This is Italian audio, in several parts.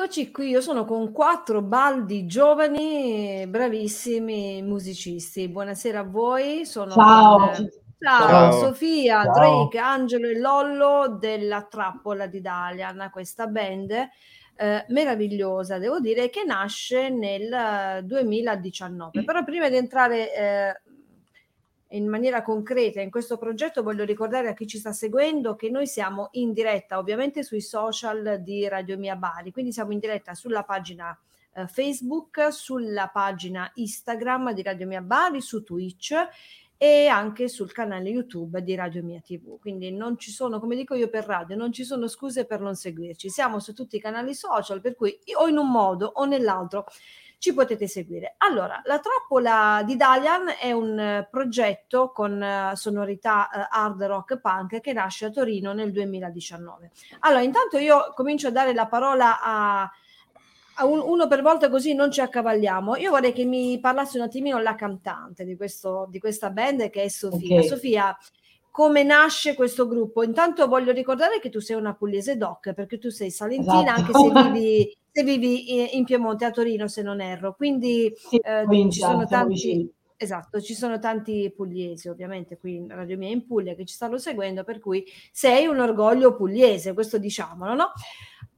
Eccoci qui, io sono con quattro baldi giovani, bravissimi musicisti. Buonasera a voi. Sono Ciao. con- Ciao, Ciao. Sofia, Ciao. Drake, Angelo e Lollo della Trappola di Dalian, questa band eh, meravigliosa, devo dire, che nasce nel eh, 2019. Però prima di entrare eh, in maniera concreta in questo progetto voglio ricordare a chi ci sta seguendo che noi siamo in diretta ovviamente sui social di Radio Mia Bari, quindi siamo in diretta sulla pagina eh, Facebook, sulla pagina Instagram di Radio Mia Bari, su Twitch e anche sul canale YouTube di Radio Mia TV. Quindi non ci sono, come dico io per radio, non ci sono scuse per non seguirci. Siamo su tutti i canali social, per cui o in un modo o nell'altro ci potete seguire. Allora, la trappola di Dalian è un eh, progetto con eh, sonorità eh, hard rock punk che nasce a Torino nel 2019. Allora, intanto io comincio a dare la parola a, a un- uno per volta così non ci accavalliamo. Io vorrei che mi parlassi un attimino la cantante di, questo, di questa band che è Sofia. Ok. Sofia, come nasce questo gruppo? Intanto voglio ricordare che tu sei una pugliese doc, perché tu sei salentina, Esatto. anche se vivi, se vivi i- in Piemonte, a Torino, se non erro. Quindi Sì, eh, ci sono tanti, esatto, ci sono tanti pugliesi, ovviamente qui in Radio Mia in Puglia che ci stanno seguendo, per cui sei un orgoglio pugliese, questo diciamolo, no?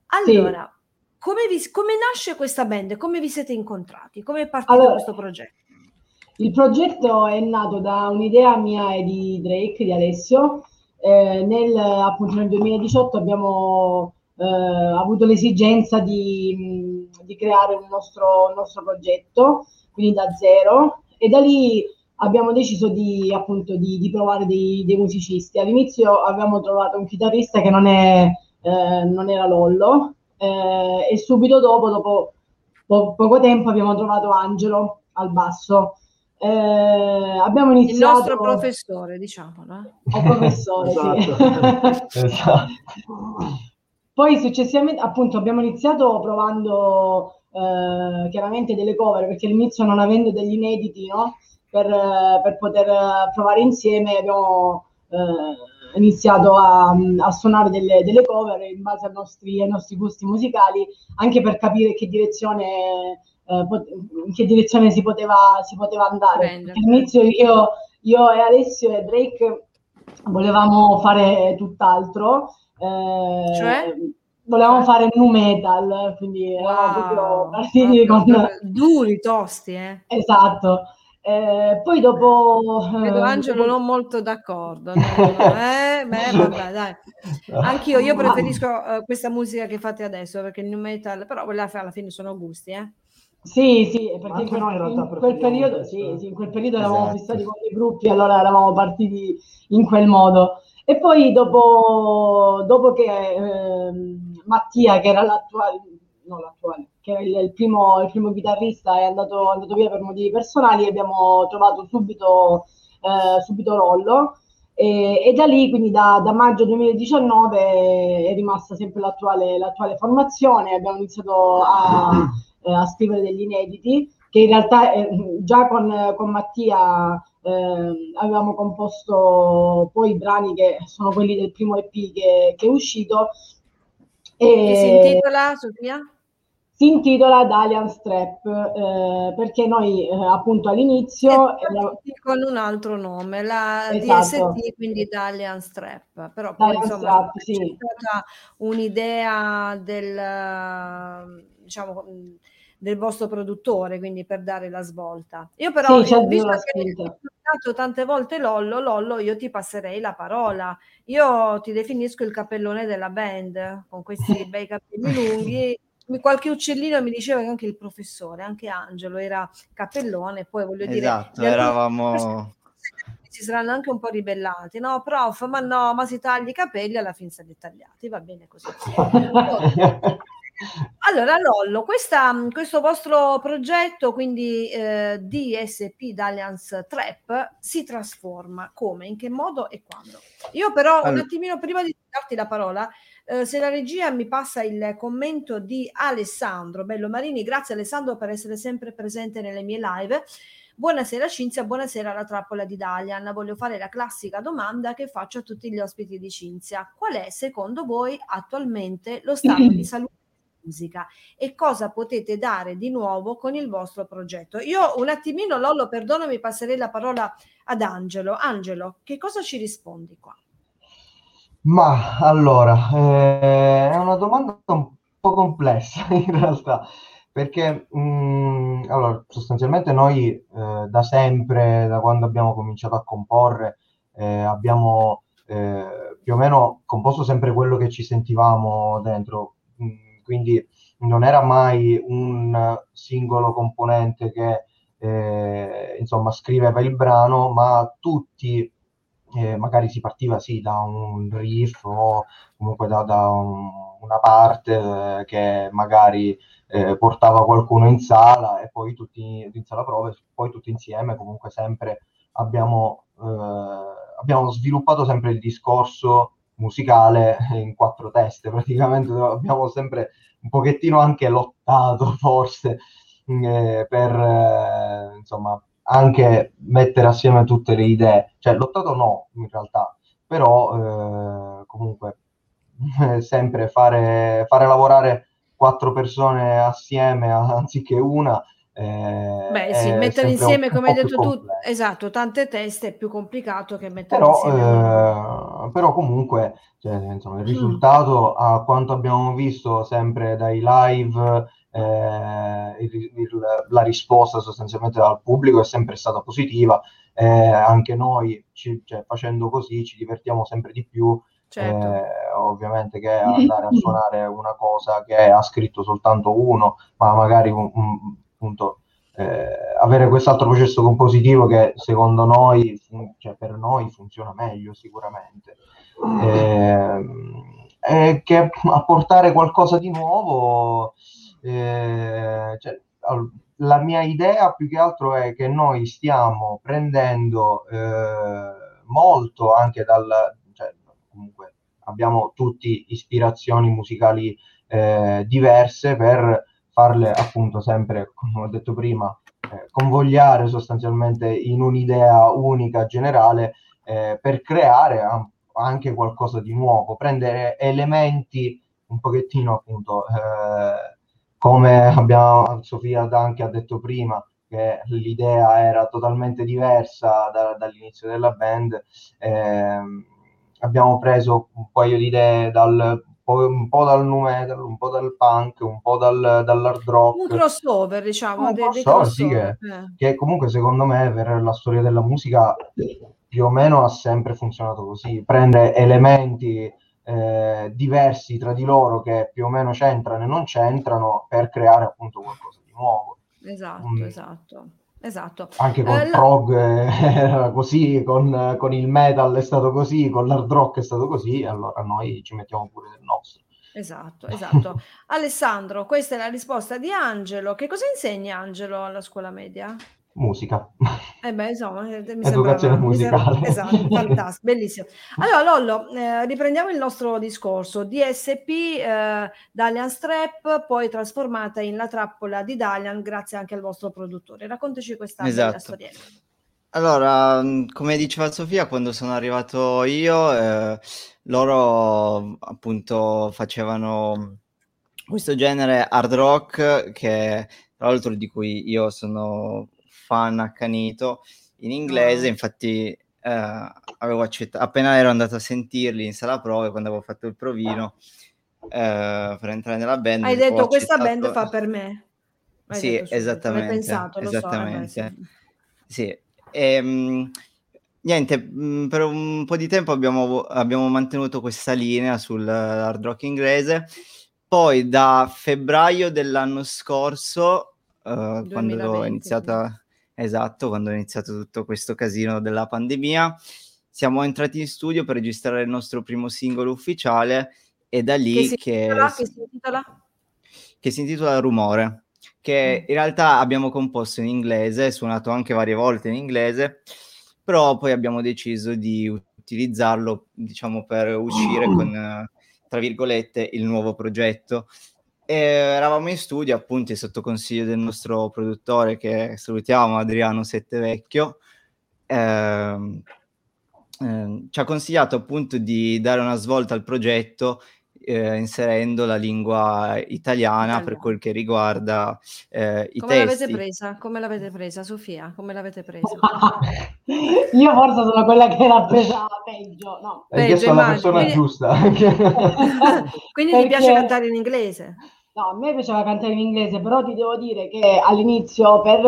Allora, come, vi- come nasce questa band? Come vi siete incontrati? Come è partito Allora, questo progetto? Il progetto è nato da un'idea mia e di Drake, di Alessio. Eh, nel, appunto nel 2018 abbiamo eh, avuto l'esigenza di, di creare un nostro, un nostro progetto, quindi da zero, e da lì abbiamo deciso di, appunto, di, di provare dei, dei musicisti. All'inizio avevamo trovato un chitarrista che non, è, eh, non era Lollo, eh, e subito dopo, dopo po- poco tempo, abbiamo trovato Angelo al basso. Eh, abbiamo Il iniziato nostro professore, diciamolo. eh. o professore, sì. Esatto. Poi successivamente, appunto, abbiamo iniziato provando eh, chiaramente delle cover, perché all'inizio non avendo degli inediti, no? Per, per poter provare insieme abbiamo eh, iniziato a, a suonare delle, delle cover in base ai nostri, ai nostri gusti musicali, anche per capire che direzione, eh, in che direzione si poteva, si poteva andare. All'inizio io, io e Alessio e Drake volevamo fare tutt'altro. eh, Cioè? Volevamo Cioè? fare nu metal, quindi eravamo proprio partiti proprio con... duri, tosti, eh. Esatto. Eh, poi dopo... Vedo eh, Angelo non molto d'accordo. no, eh, beh, vabbè, dai. Anch'io, io preferisco eh, questa musica che fate adesso perché il new metal, però quella alla fine sono gusti, eh. Sì, sì, perché Anche in quel, noi in realtà in quel periodo, sì, eh. sì, in quel periodo eravamo Esatto. fissati con dei gruppi, allora eravamo partiti in quel modo. E poi dopo, dopo che ehm, Mattia, che era l'attuale, no l'attuale, che era il, il primo, il primo chitarrista, è andato, andato via per motivi personali, abbiamo trovato subito, eh, subito Rollo. E, e da lì, quindi da, da maggio 2019, è rimasta sempre l'attuale, l'attuale formazione. Abbiamo iniziato a, eh, a scrivere degli inediti, che in realtà eh, già con, con Mattia eh, avevamo composto poi i brani che sono quelli del primo EP che, che è uscito. Che si E intitola, Sofia? si intitola Dalian Strap eh, perché noi eh, appunto all'inizio E tutti con un altro nome, la Esatto. DST, quindi Italian Strap, però poi Dalian insomma Strap, c'è sì. stata un'idea del, diciamo, del vostro produttore, quindi per dare la svolta. Io però, Sì, eh, visto che citato tante volte Lollo, Lollo, io ti passerei la parola. Io ti definisco il cappellone della band, con questi bei capelli lunghi. Qualche uccellino mi diceva che anche il professore, anche Angelo era cappellone, poi voglio dire, Esatto, eravamo... si saranno anche un po' ribellati, no, prof, ma no, ma si taglia i capelli alla fin se li tagliati, va bene così. Allora, Lollo, questa, questo vostro progetto, quindi eh, DSP Dalliance Trap, si trasforma come, in che modo e quando? Io però un Allora- attimino prima di darti la parola, eh, se la regia mi passa il commento di Alessandro Bello Marini, grazie Alessandro per essere sempre presente nelle mie live. Buonasera Cinzia, buonasera alla trappola di Dalian. Voglio fare la classica domanda che faccio a tutti gli ospiti di Cinzia. Qual è secondo voi attualmente lo stato di salute musica e cosa potete dare di nuovo con il vostro progetto. Io un attimino, Lollo, perdonami, passerei la parola ad Angelo. Angelo, che cosa ci rispondi qua? Ma allora, eh, è una domanda un po' complessa in realtà, perché mh, mm, allora, sostanzialmente noi eh, da sempre, da quando abbiamo cominciato a comporre, eh, abbiamo eh, più o meno composto sempre quello che ci sentivamo dentro, quindi non era mai un singolo componente che eh, insomma scriveva il brano, ma tutti eh, magari si partiva sì da un riff o comunque da, da un, una parte eh, che magari eh, portava qualcuno in sala e poi tutti in sala prove, poi tutti insieme comunque sempre abbiamo, eh, abbiamo sviluppato sempre il discorso musicale in quattro teste, praticamente abbiamo sempre un pochettino anche lottato forse eh, per eh, insomma anche mettere assieme tutte le idee, cioè lottato no in realtà, però eh, comunque sempre fare, fare lavorare quattro persone assieme anziché una. Eh, Beh sì, mettere insieme come hai detto tu, esatto, tante teste è più complicato che mettere però, insieme. Eh, però comunque cioè, insomma, il mm. risultato mm. a quanto abbiamo visto sempre dai live eh, il, il, la risposta sostanzialmente dal pubblico è sempre stata positiva, eh, anche noi ci, cioè, facendo così ci divertiamo sempre di più, certo. eh, ovviamente che andare a suonare una cosa che ha scritto soltanto uno, ma magari un, un, appunto eh, avere quest'altro processo compositivo che secondo noi, fun- cioè per noi funziona meglio sicuramente. Eh, che apportare qualcosa di nuovo eh, cioè, la mia idea più che altro è che noi stiamo prendendo eh, molto anche dal, cioè, comunque abbiamo tutti ispirazioni musicali eh, diverse per farle appunto sempre, come ho detto prima, eh, convogliare sostanzialmente in un'idea unica generale eh, per creare anche qualcosa di nuovo, prendere elementi un pochettino appunto eh, come abbiamo, Sofia anche ha detto prima, che l'idea era totalmente diversa da, dall'inizio della band, eh, abbiamo preso un paio di idee dal, un po' dal nu metal, un po' dal punk, un po' dal, dall'hard rock. Un crossover, diciamo. Un crossover, crossover. Sì, che, eh. che, comunque secondo me per la storia della musica più o meno ha sempre funzionato così. Prende elementi eh, diversi tra di loro che più o meno c'entrano e non c'entrano per creare appunto qualcosa di nuovo. Esatto, mm. esatto. Esatto. Anche con eh, il prog era così, con, con, il metal è stato così, con l'hard rock è stato così, allora noi ci mettiamo pure del nostro. Esatto, esatto. Alessandro, questa è la risposta di Angelo. Che cosa insegna Angelo alla scuola media? Musica. Eh beh, insomma, mi Educazione sembra, musicale. Mi sembra, esatto, fantastico, bellissimo. Allora, Lollo, eh, riprendiamo il nostro discorso. DSP eh, Dalian Strap, poi trasformata in La trappola di Dalian, grazie anche al vostro produttore. Raccontaci questa esatto. storia. Allora, mm, come diceva Sofia, quando sono arrivato io, eh, loro appunto facevano questo genere hard rock che tra l'altro di cui io sono fan accanito in inglese, oh. infatti eh, avevo accettato, appena ero andato a sentirli in sala prove, quando avevo fatto il provino eh, per entrare nella band. Hai detto questa band fa per me. Hai sì, detto, esattamente. Pensato, esattamente. So, eh, sì. E, mh, niente, mh, per un po' di tempo abbiamo, abbiamo mantenuto questa linea sul hard rock inglese. Poi da febbraio dell'anno scorso, uh, quando è iniziata Esatto, quando è iniziato tutto questo casino della pandemia, siamo entrati in studio per registrare il nostro primo singolo ufficiale e da lì che... Si che, intitola, che, si, intitola? che si intitola Rumore, che mm. in realtà abbiamo composto in inglese, suonato anche varie volte in inglese, però poi abbiamo deciso di utilizzarlo, diciamo, per uscire con, tra virgolette, il nuovo progetto e eravamo in studio appunto sotto consiglio del nostro produttore che salutiamo Adriano Settevecchio eh, eh, ci ha consigliato appunto di dare una svolta al progetto eh, inserendo la lingua italiana Italiano. per quel che riguarda eh, i Come testi. L'avete presa? Come l'avete presa, Sofia? Come l'avete presa? Io forse sono quella che l'ha presa peggio. No. Hai chiesto alla persona Quindi... giusta. Quindi Perché... ti piace cantare in inglese? No, a me piaceva cantare in inglese, però ti devo dire che all'inizio per,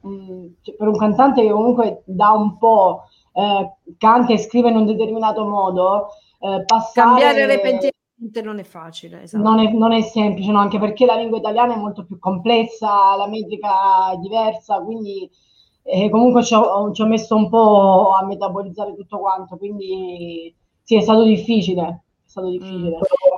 mh, mm, cioè, per un cantante che comunque da un po' eh, canta e scrive in un determinato modo, eh, passare... Cambiare repentinamente non è facile. Esatto. Non, è, non, è, semplice, no? anche perché la lingua italiana è molto più complessa, la metrica è diversa, quindi eh, comunque ci ho, ci ho, messo un po' a metabolizzare tutto quanto, quindi sì, è stato difficile. È stato difficile. Mm.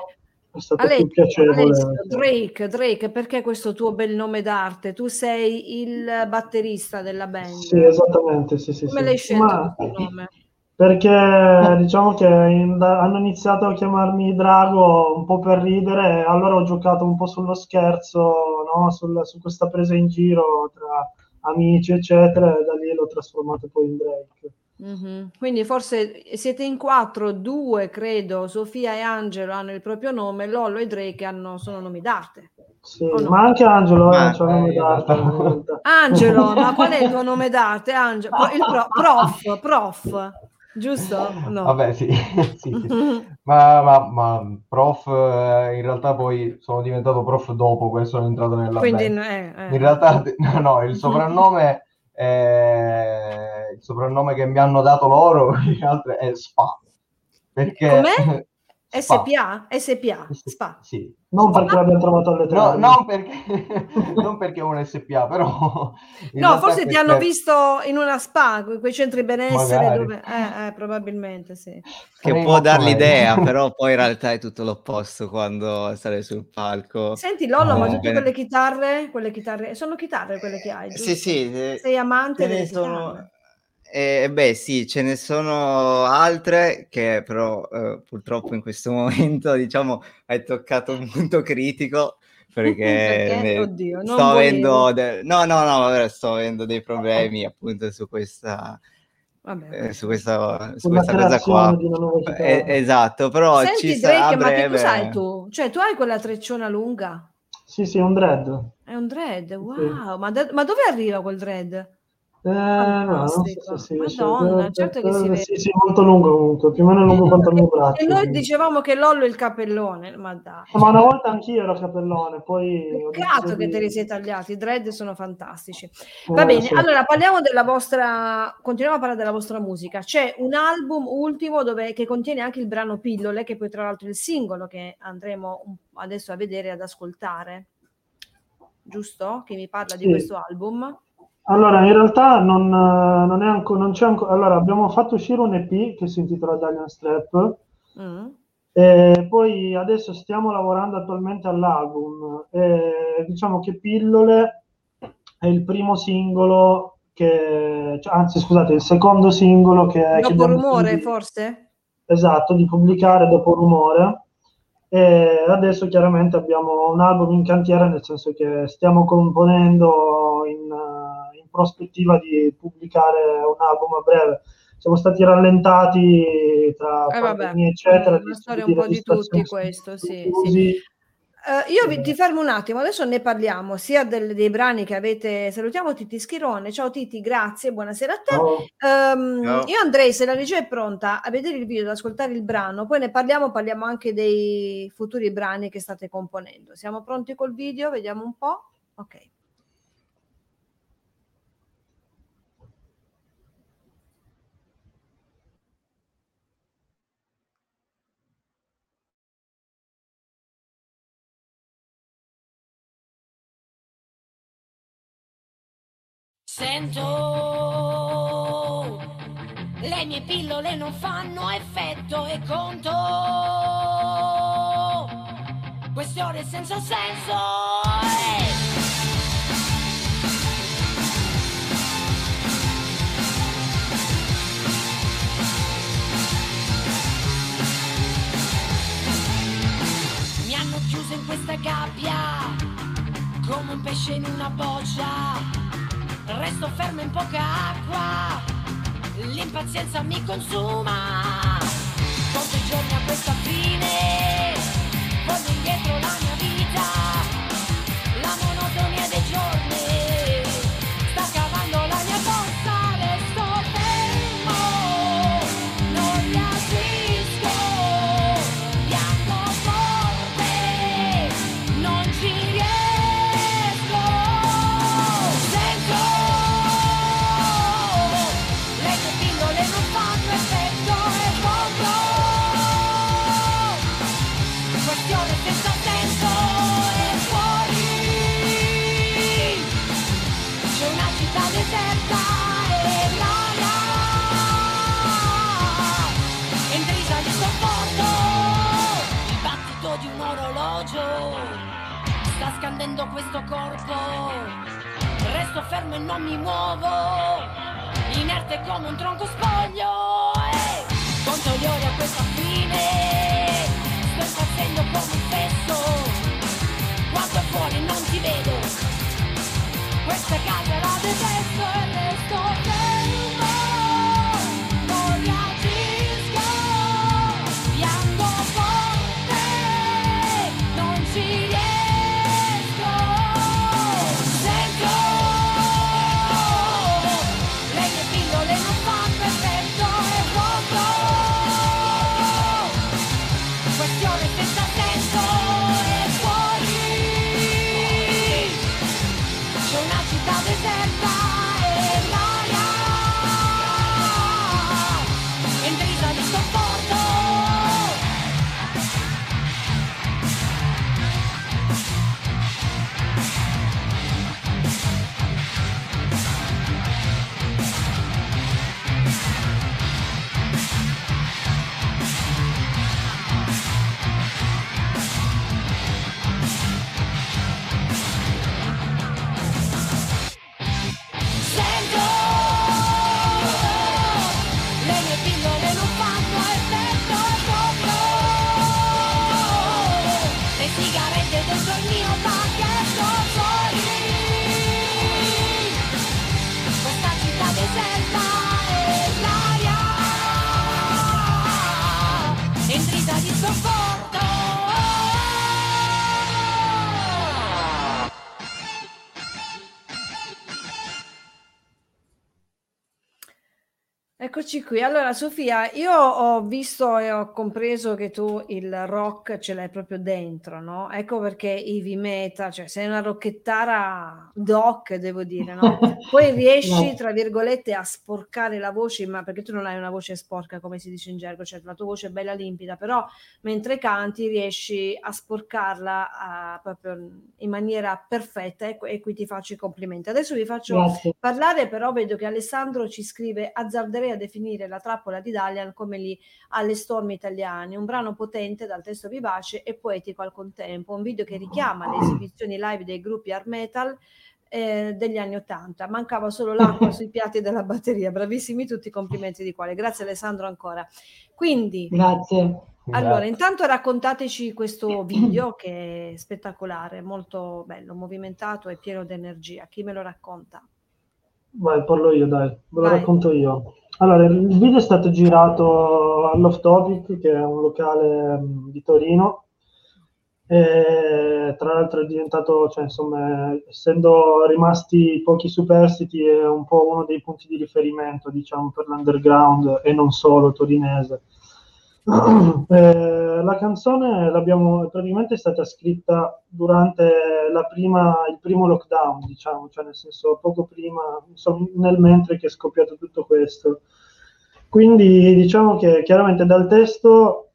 È stato Alessio, piacevole. Alessio, Drake, Drake, perché questo tuo bel nome d'arte? Tu sei il batterista della band. Sì, esattamente, sì, sì. Come sì. l'hai scelto Ma... questo nome? Perché diciamo che in, hanno iniziato a chiamarmi Drago un po' per ridere, allora ho giocato un po' sullo scherzo, no? Sul, su questa presa in giro tra amici, eccetera, e da lì l'ho trasformato poi in Drake. Mm-hmm. Quindi forse siete in quattro, due credo, Sofia e Angelo hanno il proprio nome, Lollo e Drake hanno, sono nomi d'arte. Sì, no? ma anche Angelo ma, eh, nome d'arte. Angelo, ma qual è il tuo nome d'arte? Angelo, il pro, prof, prof, giusto? No. Vabbè, sì, sì, sì. ma, ma, ma, prof, eh, in realtà poi sono diventato prof dopo questo, sono entrato nella Quindi, eh, eh. In realtà, no, no, il soprannome eh, il soprannome che mi hanno dato loro è Spa. Perché... Com'è? SPA? SPA? Spa. Sì. Non perché l'abbiamo trovato alle tre. No, non perché, non perché è un SPA, però... No, forse ti hanno visto in una spa, quei centri benessere dove... Eh, eh, probabilmente sì. Che può dar l'idea, però poi in realtà è tutto l'opposto quando sale sul palco. Senti Lollo, eh, ma tutte quelle chitarre, quelle chitarre, sono chitarre quelle che hai, giusto? Sì, sì. Sei amante delle sono... chitarre? Eh, beh, sì, ce ne sono altre che però eh, purtroppo in questo momento, diciamo, hai toccato un punto critico perché, perché? Oddio, sto avendo de- no, no, no, vabbè, sto avendo dei problemi appunto su questa eh, su questa, su questa cosa qua. Eh, esatto, però Senti, ci sarà Drake, breve... ma che cos'hai tu? Cioè, tu hai quella trecciona lunga? Sì, sì, è un dread. È un dread, wow, sì. ma, da- ma dove arriva quel dread? Eh, no, so sì, Madonna, certo che si vede. Sì, sì, molto lungo comunque, più o meno lungo quanto il mio braccio. E noi dicevamo che Lollo è il capellone, ma dai. Ma una volta anch'io ero capellone, poi... Peccato che te li sei tagliati, i dread sono fantastici. Va eh, bene, sì. allora parliamo della vostra... Continuiamo a parlare della vostra musica. C'è un album ultimo dove... che contiene anche il brano Pillole, che poi tra l'altro è il singolo che andremo adesso a vedere e ad ascoltare. Giusto? Che mi parla sì. di questo album. Allora, in realtà non, non, è ancora, non c'è ancora. Allora, abbiamo fatto uscire un EP che si intitola Dalian Strap. Mm. E poi adesso stiamo lavorando attualmente all'album. E diciamo che Pillole è il primo singolo che, cioè, anzi, scusate, il secondo singolo che. Dopo che rumore, di, forse? Esatto, di pubblicare dopo rumore. E adesso chiaramente abbiamo un album in cantiere, nel senso che stiamo componendo in prospettiva di pubblicare un album a breve. Siamo stati rallentati tra eh pandemia, eccetera. Una storia un po' di tutti questo, sì. sì. Uh, io vi, ti fermo un attimo, adesso ne parliamo sia del, dei brani che avete. Salutiamo Titi Schirone. Ciao Titi, grazie, buonasera a te. Um, io andrei, se la regia è pronta, a vedere il video, ad ascoltare il brano, poi ne parliamo, parliamo anche dei futuri brani che state componendo. Siamo pronti col video? Vediamo un po'. Ok. Sento le mie pillole non fanno effetto e conto queste ore senza senso. Mi hanno chiuso in questa gabbia come un pesce in una boccia resto fermo in poca acqua, l'impazienza mi consuma, conto i giorni a questa fine, scandendo Eccoci qui. Allora, Sofia, io ho visto e ho compreso che tu il rock ce l'hai proprio dentro, no? Ecco perché heavy metal, cioè sei una rocchettara doc, devo dire, no? Poi riesci, tra virgolette, a sporcare la voce, ma perché tu non hai una voce sporca, come si dice in gergo, cioè la tua voce è bella limpida, però mentre canti riesci a sporcarla a, proprio in maniera perfetta e, e, qui ti faccio i complimenti. Adesso vi faccio Grazie. parlare, però vedo che Alessandro ci scrive azzarderei a definire la trappola di Dalian come gli alle stormi italiani, un brano potente dal testo vivace e poetico al contempo, un video che richiama le esibizioni live dei gruppi art metal eh, degli anni Ottanta. Mancava solo l'acqua sui piatti della batteria. Bravissimi tutti, complimenti di cuore. Grazie Alessandro ancora. Quindi, grazie. Allora, intanto raccontateci questo video che è spettacolare, molto bello, movimentato e pieno di energia. Chi me lo racconta? Vai, parlo io, dai, ve lo Vai. racconto io. Allora, il video è stato girato all'Off Topic, che è un locale mm, di Torino. E, tra l'altro è diventato, cioè, insomma, essendo rimasti pochi superstiti, è un po' uno dei punti di riferimento, diciamo, per l'underground e non solo torinese. Eh, la canzone l'abbiamo praticamente è stata scritta durante prima, il primo lockdown, diciamo, cioè nel senso poco prima, insomma, nel mentre che è scoppiato tutto questo. Quindi diciamo che chiaramente dal testo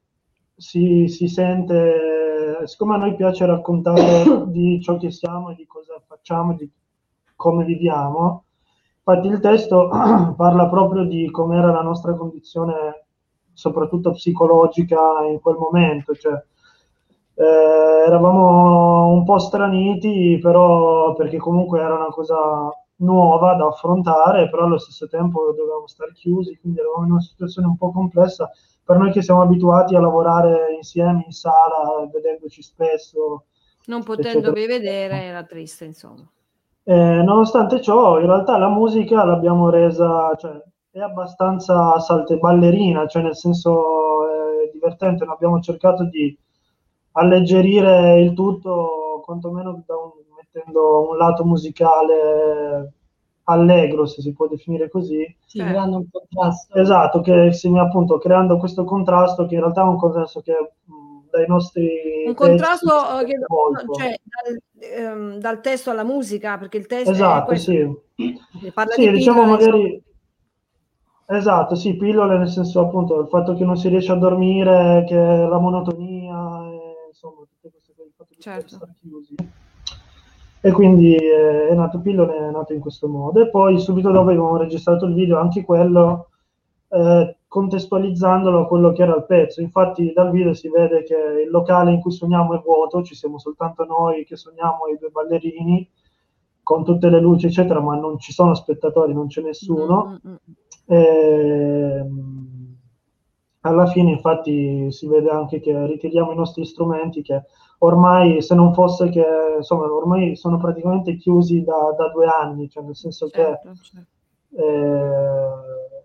si, si sente, siccome a noi piace raccontare di ciò che siamo e di cosa facciamo, di come viviamo, infatti il testo parla proprio di com'era la nostra condizione soprattutto psicologica in quel momento, cioè eh, eravamo un po' straniti, però perché comunque era una cosa nuova da affrontare, però allo stesso tempo dovevamo stare chiusi, quindi eravamo in una situazione un po' complessa per noi che siamo abituati a lavorare insieme in sala, vedendoci spesso. Non potendovi vedere era triste, insomma. Eh, nonostante ciò, in realtà la musica l'abbiamo resa, cioè, è abbastanza salte ballerina, cioè nel senso è divertente, abbiamo cercato di alleggerire il tutto, quantomeno un, mettendo un lato musicale allegro, se si può definire così. Sì, certo. creando un contrasto. Esatto, che segna appunto creando questo contrasto che in realtà è un contrasto che dai nostri... Un contrasto eh, che, cioè, dal, ehm, dal, testo alla musica, perché il testo esatto, è sì. Parla sì, di diciamo magari... Esatto, sì, pillole nel senso appunto il fatto che non si riesce a dormire, che la monotonia, e, insomma, tutte queste cose, il fatto di certo. stare chiusi. E quindi eh, è nato Pillole, è nato in questo modo. E poi subito dopo abbiamo registrato il video, anche quello eh, contestualizzandolo a quello che era il pezzo. Infatti dal video si vede che il locale in cui suoniamo è vuoto, ci siamo soltanto noi che suoniamo e i due ballerini con tutte le luci eccetera, ma non ci sono spettatori, non c'è nessuno. Mm-hmm. E, ehm, alla fine infatti si vede anche che ritiriamo i nostri strumenti che ormai se non fosse che insomma ormai sono praticamente chiusi da, da due anni, cioè nel senso certo, che certo. Eh,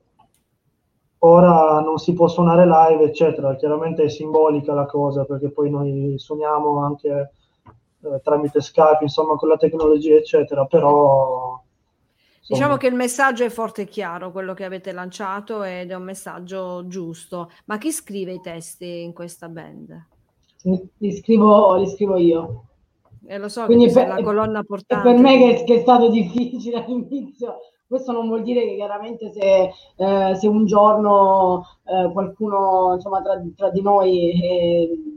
ora non si può suonare live, eccetera. Chiaramente è simbolica la cosa perché poi noi suoniamo anche eh, tramite Skype, insomma, con la tecnologia, eccetera, però... Diciamo che il messaggio è forte e chiaro, quello che avete lanciato ed è un messaggio giusto. Ma chi scrive i testi in questa band? Li scrivo, li scrivo io. E lo so Quindi per, la colonna portante. Per me che, che è stato difficile all'inizio questo non vuol dire che chiaramente se, eh, se un giorno eh, qualcuno insomma, tra, tra di noi eh,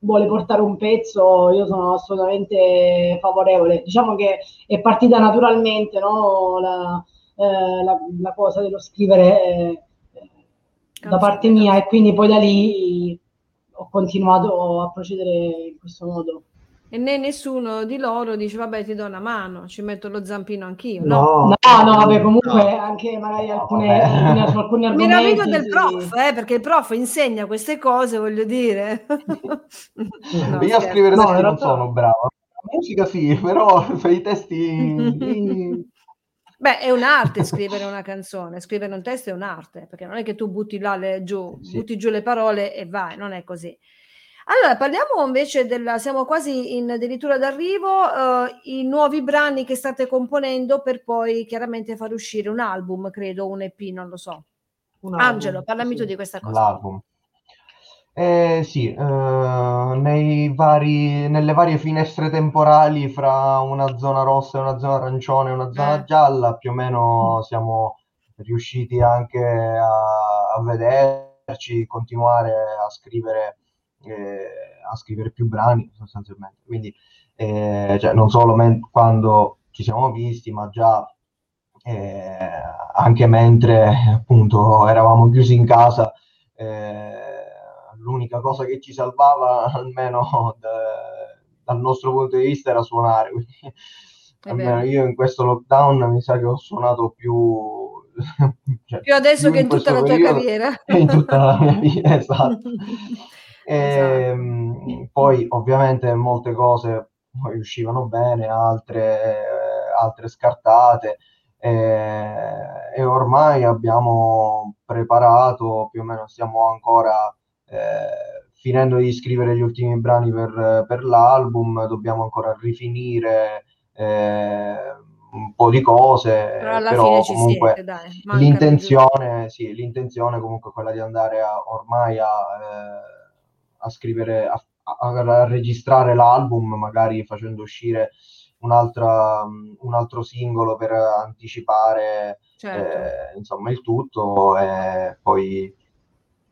vuole portare un pezzo, io sono assolutamente favorevole. Diciamo che è partita naturalmente no? la, eh, la, la, cosa dello scrivere eh, da parte mia e quindi poi da lì ho continuato a procedere in questo modo e né nessuno di loro dice vabbè ti do una mano, ci metto lo zampino anch'io. No, no, no, vabbè, comunque no. anche magari alcune, no, alcuni argomenti. Meraviglio del sì. prof, eh, perché il prof insegna queste cose, voglio dire. no, Io a scrivere no, non sono bravo. La musica sì, però per i testi... Beh, è un'arte scrivere una canzone, scrivere un testo è un'arte, perché non è che tu butti là le, giù, sì. butti giù le parole e vai, non è così. Allora, parliamo invece della, siamo quasi in addirittura d'arrivo, uh, i nuovi brani che state componendo per poi chiaramente far uscire un album, credo, un EP, non lo so. Angelo, parlami sì. tu di questa cosa. L'album. Eh, sì, eh, vari, nelle varie finestre temporali fra una zona rossa e una zona arancione e una zona eh. gialla, più o meno mm. siamo riusciti anche a, a vederci, continuare a scrivere eh, a scrivere più brani sostanzialmente. Quindi eh, cioè, non solo men- quando ci siamo visti, ma già eh, anche mentre appunto eravamo chiusi in casa, eh, l'unica cosa che ci salvava, almeno da, dal nostro punto di vista, era suonare. Quindi, almeno io in questo lockdown mi sa che ho suonato più cioè, più adesso più che in, in tutta la tua carriera. In tutta la mia vita, esatto. E, ehm, esatto. Poi ovviamente molte cose uscivano bene, altre, altre scartate e, e, ormai abbiamo preparato, più o meno stiamo ancora eh, finendo di scrivere gli ultimi brani per, per l'album, dobbiamo ancora rifinire eh, un po' di cose, però, però comunque siete, l'intenzione, sì, l'intenzione comunque è quella di andare a, ormai a... Eh, a scrivere, a, a, registrare l'album, magari facendo uscire un altro singolo per anticipare certo. eh, insomma il tutto e poi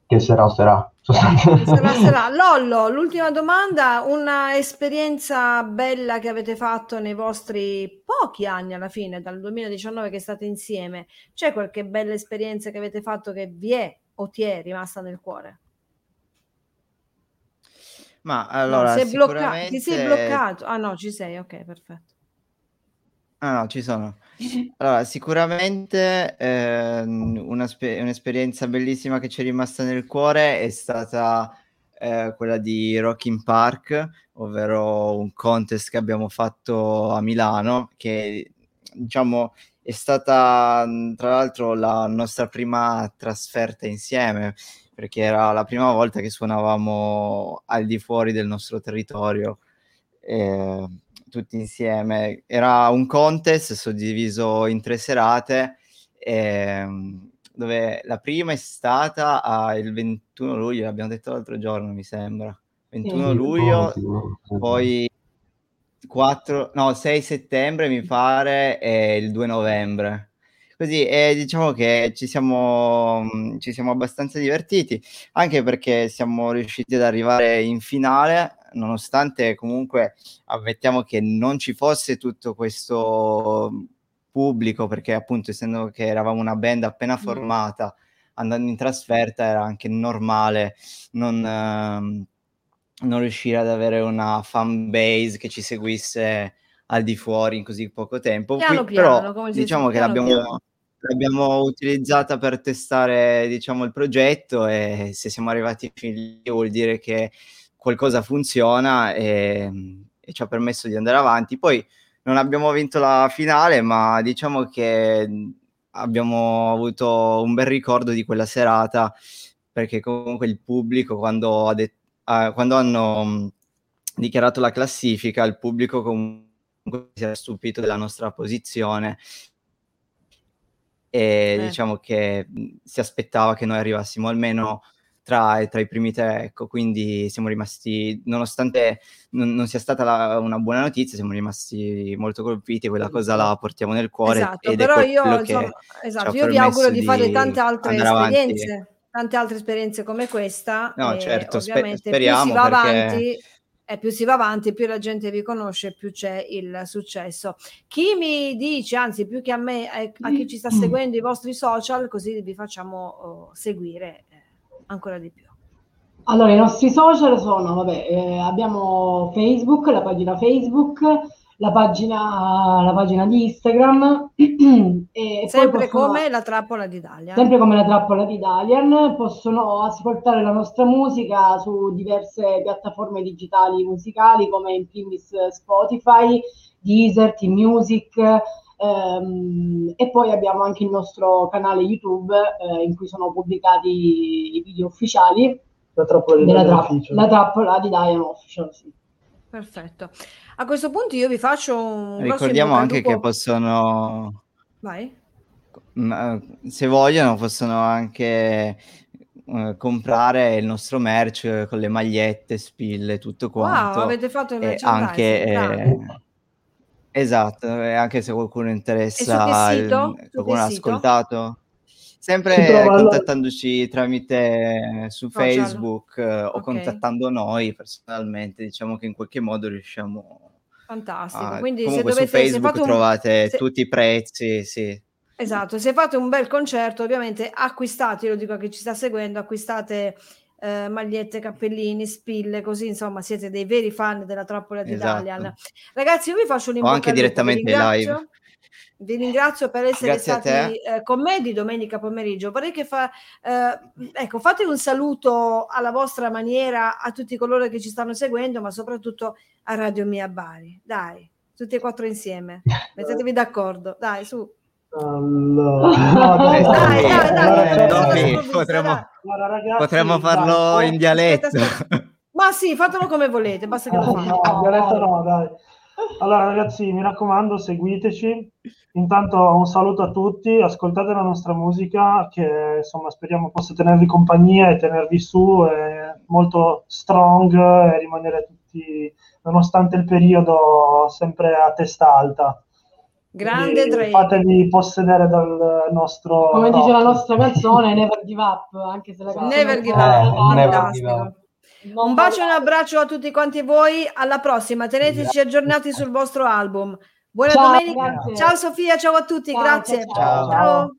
che sarà sarà. sarà sarà. Lollo, l'ultima domanda, una esperienza bella che avete fatto nei vostri pochi anni alla fine, dal 2019 che state insieme, c'è qualche bella esperienza che avete fatto che vi è o ti è rimasta nel cuore? Ma allora, no, sei sicuramente... ti sei bloccato. Ah no, ci sei, ok, perfetto. Ah no, ci sono. Allora, sicuramente eh, una spe- un'esperienza bellissima che ci è rimasta nel cuore è stata eh, quella di Rocking Park, ovvero un contest che abbiamo fatto a Milano, che diciamo è stata tra l'altro la nostra prima trasferta insieme, perché era la prima volta che suonavamo al di fuori del nostro territorio, eh, tutti insieme. Era un contest suddiviso in tre serate, eh, dove la prima è stata ah, il 21 luglio, l'abbiamo detto l'altro giorno, mi sembra. 21 sì, luglio, poi 4, no, 6 settembre mi pare e il 2 novembre. Così, e diciamo che ci siamo, mm, ci siamo abbastanza divertiti, anche perché siamo riusciti ad arrivare in finale, nonostante comunque ammettiamo che non ci fosse tutto questo pubblico, perché appunto essendo che eravamo una band appena formata, andando in trasferta era anche normale non... Uh, non riuscire ad avere una fan base che ci seguisse al di fuori in così poco tempo. Piano, Qui, piano, però diciamo che l'abbiamo, l'abbiamo, utilizzata per testare diciamo, il progetto e se siamo arrivati fin lì vuol dire che qualcosa funziona e, e ci ha permesso di andare avanti. Poi non abbiamo vinto la finale, ma diciamo che abbiamo avuto un bel ricordo di quella serata perché comunque il pubblico quando ha detto uh, quando hanno dichiarato la classifica, il pubblico comunque si è stupito della nostra posizione e eh. diciamo che si aspettava che noi arrivassimo almeno tra, tra, i primi tre, ecco, quindi siamo rimasti, nonostante non, non sia stata la, una buona notizia, siamo rimasti molto colpiti, quella cosa la portiamo nel cuore. Esatto, però io, insomma, esatto, io vi auguro di, di fare tante altre esperienze. Avanti tante altre esperienze come questa. No, certo, sper- speriamo più si va perché... avanti, e più si va avanti, più la gente vi conosce, più c'è il successo. Chi mi dice, anzi, più che a me, a, chi ci sta mm. seguendo i vostri social, così vi facciamo oh, seguire eh, ancora di più. Allora, i nostri social sono, vabbè, eh, abbiamo Facebook, la pagina Facebook, la pagina, la pagina di Instagram. e sempre possono, come la trappola di Dalian. Sempre come la trappola di Dalian. Possono ascoltare la nostra musica su diverse piattaforme digitali musicali come in primis Spotify, Deezer, T-Music. Ehm, e poi abbiamo anche il nostro canale YouTube eh, in cui sono pubblicati i video ufficiali. La trappola di Dalian. Tra- la trappola di Dalian Official, sì. Perfetto. A questo punto io vi faccio un Ricordiamo anche che possono... Vai. Se vogliono possono anche uh, comprare il nostro merch con le magliette, spille, tutto quanto. Wow, avete fatto il merch anche eh, Esatto, anche se qualcuno interessa, il, qualcuno ha ascoltato. Sempre contattandoci tramite su Social. Facebook eh, o contattando noi personalmente, diciamo che in qualche modo riusciamo Fantastico. Ah, Quindi se dovete, su Facebook trovate se... tutti i prezzi, sì. Esatto, se fate un bel concerto, ovviamente acquistate, lo dico a chi ci sta seguendo, acquistate eh, magliette, cappellini, spille, così insomma siete dei veri fan della trappola di esatto. Dalian. Ragazzi, io vi faccio un O anche direttamente live. Vi ringrazio per essere Grazie stati eh, con me di domenica pomeriggio. Vorrei che fa, eh, ecco, fate un saluto alla vostra maniera a tutti coloro che ci stanno seguendo, ma soprattutto a Radio Mia Bari. Dai, tutti e quattro insieme. Mettetevi d'accordo. Dai, su. Allora, no, dai, dai, dai, dai, dai potremmo, potremmo farlo in dialetto. Ma sì, fatelo come volete, basta che lo fate. No, dialetto no, dai. Allora ragazzi, mi raccomando, seguiteci. Intanto un saluto a tutti, ascoltate la nostra musica che insomma speriamo possa tenervi compagnia e tenervi su, è molto strong e rimanere tutti, nonostante il periodo, sempre a testa alta. Grande Drake. Fatevi possedere dal nostro... Come dice la nostra canzone, never give up, anche se la canzone... Never give up, eh, never give up. Un bacio e un abbraccio a tutti quanti voi. Alla prossima. Teneteci aggiornati sul vostro album. Buona ciao, domenica. Grazie. Ciao Sofia, ciao a tutti. Ciao, grazie. ciao. ciao.